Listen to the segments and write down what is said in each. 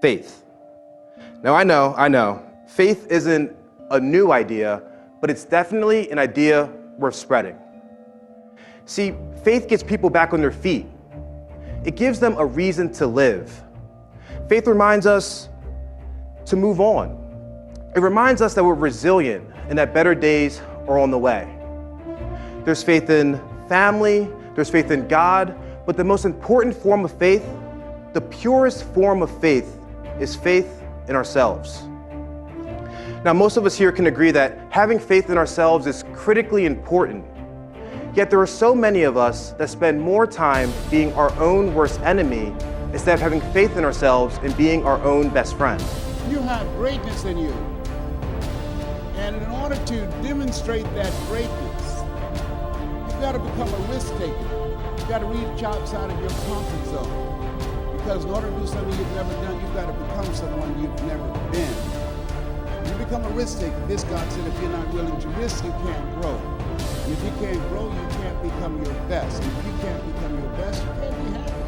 Faith. Now, I know, I know, faith isn't a new idea, but it's definitely an idea worth spreading. See, faith gets people back on their feet, it gives them a reason to live. Faith reminds us to move on. It reminds us that we're resilient and that better days are on the way. There's faith in family, there's faith in God, but the most important form of faith, the purest form of faith, is faith in ourselves. Now, most of us here can agree that having faith in ourselves is critically important. Yet there are so many of us that spend more time being our own worst enemy instead of having faith in ourselves and being our own best friend. You have greatness in you. And in order to demonstrate that greatness, you've got to become a risk taker. You've got to reach outside of your comfort zone. Because in order to do something you've never done, you've got to become someone you've never been. You become a risk taker. This God said, if you're not willing to risk, you can't grow. And if you can't grow, you can't become your best. And if you can't become your best, you can't be happy.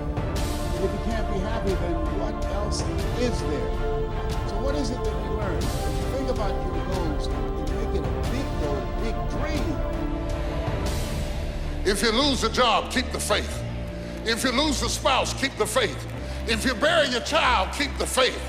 And if you can't be happy, then what else is there? So what is it that we learn? If you think about your goals and make it a big goal, big dream. If you lose a job, keep the faith. If you lose a spouse, keep the faith. If you bury your child, keep the faith.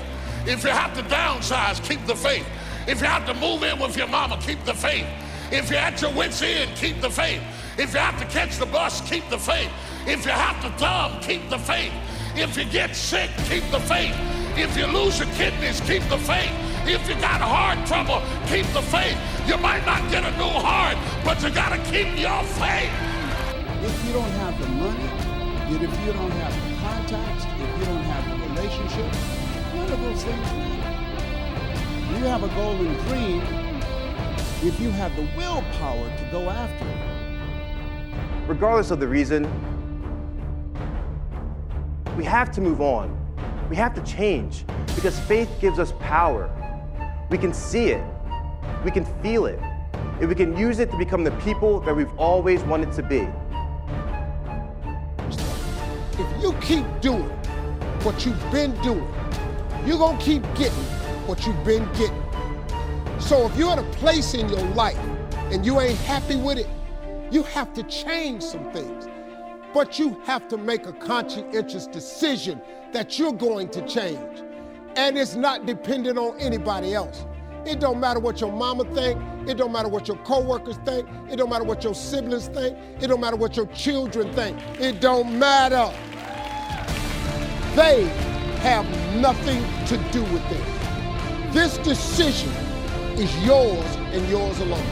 If you have to downsize, keep the faith. If you have to move in with your mama, keep the faith. If you're at your wits' end, keep the faith. If you have to catch the bus, keep the faith. If you have to thumb, keep the faith. If you get sick, keep the faith. If you lose your kidneys, keep the faith. If you got heart trouble, keep the faith. You might not get a new heart, but you got to keep your faith. If you don't have the money, yet if you don't have the contacts, if you don't have the relationship, none of those things matter. You have a and dream if you have the willpower to go after it. Regardless of the reason, we have to move on. We have to change because faith gives us power. We can see it, we can feel it, and we can use it to become the people that we've always wanted to be. If you keep doing what you've been doing, you're gonna keep getting what you've been getting. So if you're at a place in your life and you ain't happy with it, you have to change some things. But you have to make a conscientious decision that you're going to change. And it's not dependent on anybody else. It don't matter what your mama think, it don't matter what your coworkers think, it don't matter what your siblings think, it don't matter what your children think. It don't matter. They have nothing to do with it. This decision is yours and yours alone.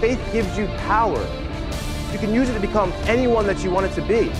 Faith gives you power. You can use it to become anyone that you want it to be.